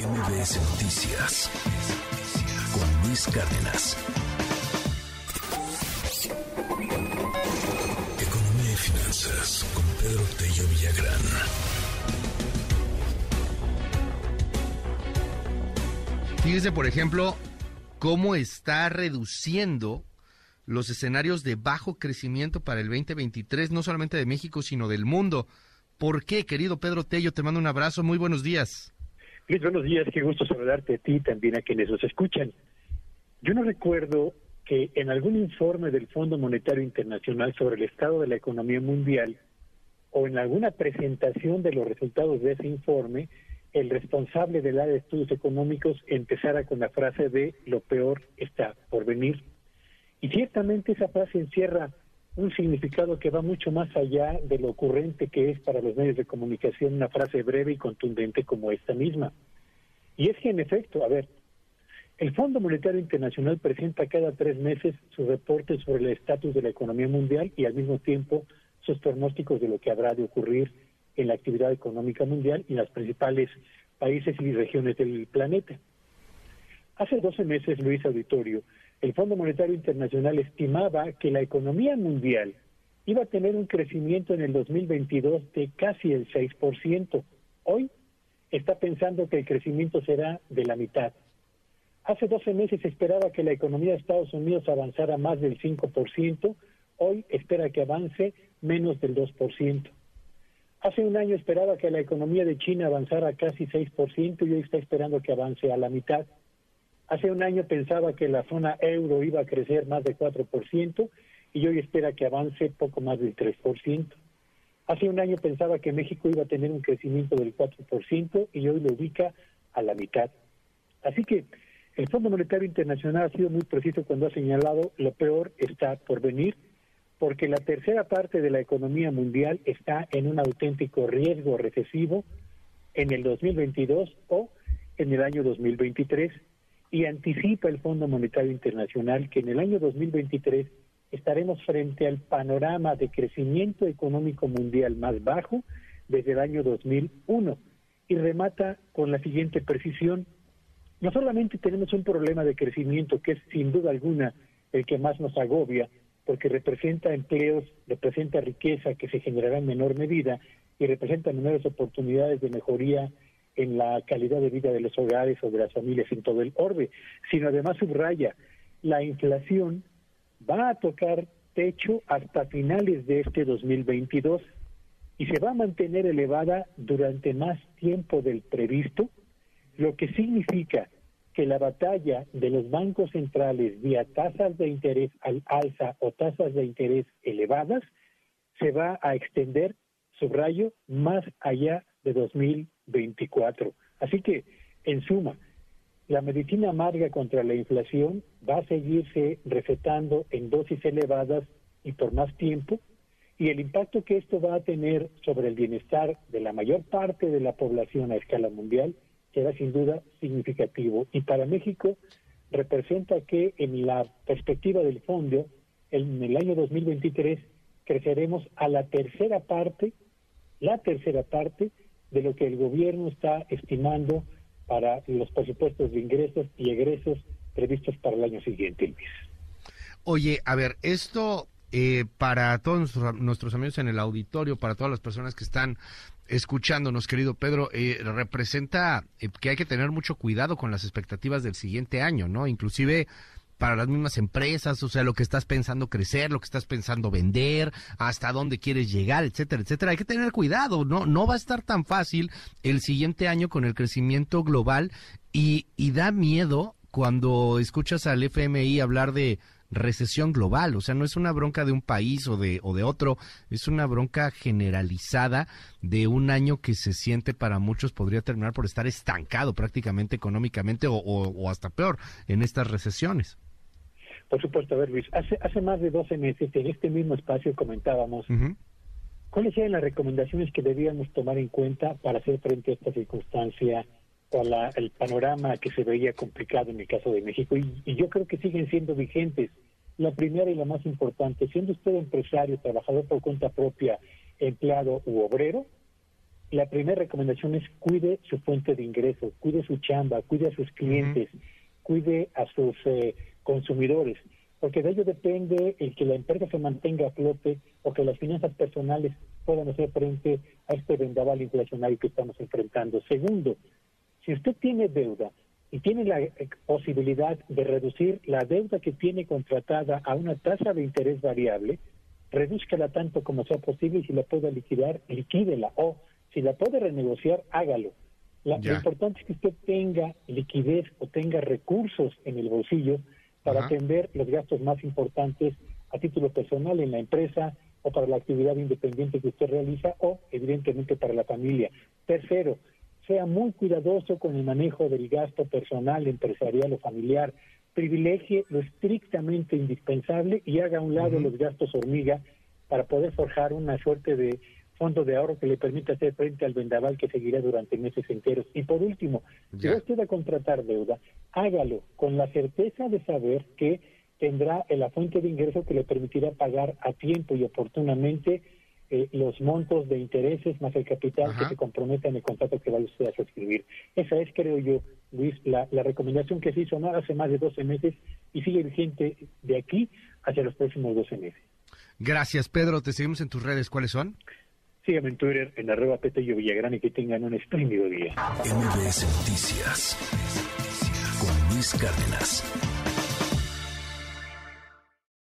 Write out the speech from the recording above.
MBS Noticias con Luis Cárdenas. Economía y finanzas con Pedro Tello Villagrán. Fíjese, por ejemplo, cómo está reduciendo los escenarios de bajo crecimiento para el 2023, no solamente de México, sino del mundo. ¿Por qué, querido Pedro Tello? Te mando un abrazo. Muy buenos días. Buenos días. Qué gusto saludarte a ti y también a quienes nos escuchan. Yo no recuerdo que en algún informe del Fondo Monetario Internacional sobre el estado de la economía mundial o en alguna presentación de los resultados de ese informe, el responsable del área de estudios económicos empezara con la frase de lo peor está por venir. Y ciertamente esa frase encierra un significado que va mucho más allá de lo ocurrente que es para los medios de comunicación una frase breve y contundente como esta misma. Y es que en efecto, a ver, el Fondo Monetario Internacional presenta cada tres meses su reporte sobre el estatus de la economía mundial y al mismo tiempo sus pronósticos de lo que habrá de ocurrir en la actividad económica mundial y en los principales países y regiones del planeta. Hace 12 meses, Luis Auditorio, el Fondo Monetario Internacional estimaba que la economía mundial iba a tener un crecimiento en el 2022 de casi el 6%. Hoy está pensando que el crecimiento será de la mitad. Hace 12 meses esperaba que la economía de Estados Unidos avanzara más del 5%, hoy espera que avance menos del 2%. Hace un año esperaba que la economía de China avanzara casi 6% y hoy está esperando que avance a la mitad. Hace un año pensaba que la zona euro iba a crecer más de 4% y hoy espera que avance poco más del 3%. Hace un año pensaba que México iba a tener un crecimiento del 4% y hoy lo ubica a la mitad. Así que el Fondo Monetario Internacional ha sido muy preciso cuando ha señalado lo peor está por venir, porque la tercera parte de la economía mundial está en un auténtico riesgo recesivo en el 2022 o en el año 2023 y anticipa el Fondo Monetario Internacional que en el año 2023 estaremos frente al panorama de crecimiento económico mundial más bajo desde el año 2001 y remata con la siguiente precisión. No solamente tenemos un problema de crecimiento que es sin duda alguna el que más nos agobia, porque representa empleos, representa riqueza que se generará en menor medida y representa menores oportunidades de mejoría en la calidad de vida de los hogares o de las familias en todo el orbe, sino además subraya, la inflación va a tocar techo hasta finales de este 2022 y se va a mantener elevada durante más tiempo del previsto, lo que significa que la batalla de los bancos centrales vía tasas de interés al alza o tasas de interés elevadas se va a extender, subrayo, más allá de 2024. Así que, en suma, la medicina amarga contra la inflación va a seguirse recetando en dosis elevadas y por más tiempo, y el impacto que esto va a tener sobre el bienestar de la mayor parte de la población a escala mundial será sin duda significativo. Y para México representa que en la perspectiva del fondo, en el año 2023, creceremos a la tercera parte, la tercera parte de lo que el gobierno está estimando para los presupuestos de ingresos y egresos previstos para el año siguiente, Luis. Oye, a ver, esto eh, para todos nuestros, amigos en el auditorio, para todas las personas que están escuchándonos, querido Pedro, eh, representa eh, que hay que tener mucho cuidado con las expectativas del siguiente año, ¿no? Inclusive para las mismas empresas, o sea, lo que estás pensando crecer, lo que estás pensando vender, hasta dónde quieres llegar, etcétera, etcétera. Hay que tener cuidado, no, no va a estar tan fácil el siguiente año con el crecimiento global y, y da miedo cuando escuchas al FMI hablar de recesión global, o sea, no es una bronca de un país o de, o de otro, es una bronca generalizada de un año que se siente para muchos podría terminar por estar estancado prácticamente económicamente o, o hasta peor en estas recesiones. Por supuesto, a ver Luis, hace, hace más de 12 meses en este mismo espacio comentábamos cuáles eran las recomendaciones que debíamos tomar en cuenta para hacer frente a esta circunstancia o la, el panorama que se veía complicado en el caso de México y, y, yo creo que siguen siendo vigentes. La primera y la más importante, siendo usted empresario, trabajador por cuenta propia, empleado u obrero, la primera recomendación es cuide su fuente de ingreso, cuide su chamba, cuide a sus clientes, cuide a sus eh, consumidores, porque de ello depende el que la empresa se mantenga a flote o que las finanzas personales puedan hacer frente a este vendaval inflacionario que estamos enfrentando. Segundo, si usted tiene deuda y tiene la eh, posibilidad de reducir la deuda que tiene contratada a una tasa de interés variable, redúzcala tanto como sea posible y si la puede liquidar, liquídela o si la puede renegociar, hágalo. Lo importante es que usted tenga liquidez o tenga recursos en el bolsillo para atender los gastos más importantes a título personal en la empresa o para la actividad independiente que usted realiza o evidentemente para la familia. Tercero, sea muy cuidadoso con el manejo del gasto personal, empresarial o familiar. Privilegie lo estrictamente indispensable y haga a un lado los gastos hormiga para poder forjar una suerte de fondo de ahorro que le permita hacer frente al vendaval que seguirá durante meses enteros. Y por último, si usted va a contratar deuda, hágalo con la certeza de saber que tendrá la fuente de ingreso que le permitirá pagar a tiempo y oportunamente eh, los montos de intereses más el capital que se comprometa en el contrato que vaya usted a suscribir. Esa es, creo yo, Luis, la, la recomendación que se hizo hace más de 12 meses y sigue vigente de aquí hacia los próximos 12 meses. Gracias, Pedro. Te seguimos en tus redes. ¿Cuáles son? Síganme en Twitter en arroba Petello Villagrán y que tengan un espléndido día. MBS Noticias con Luis Cárdenas.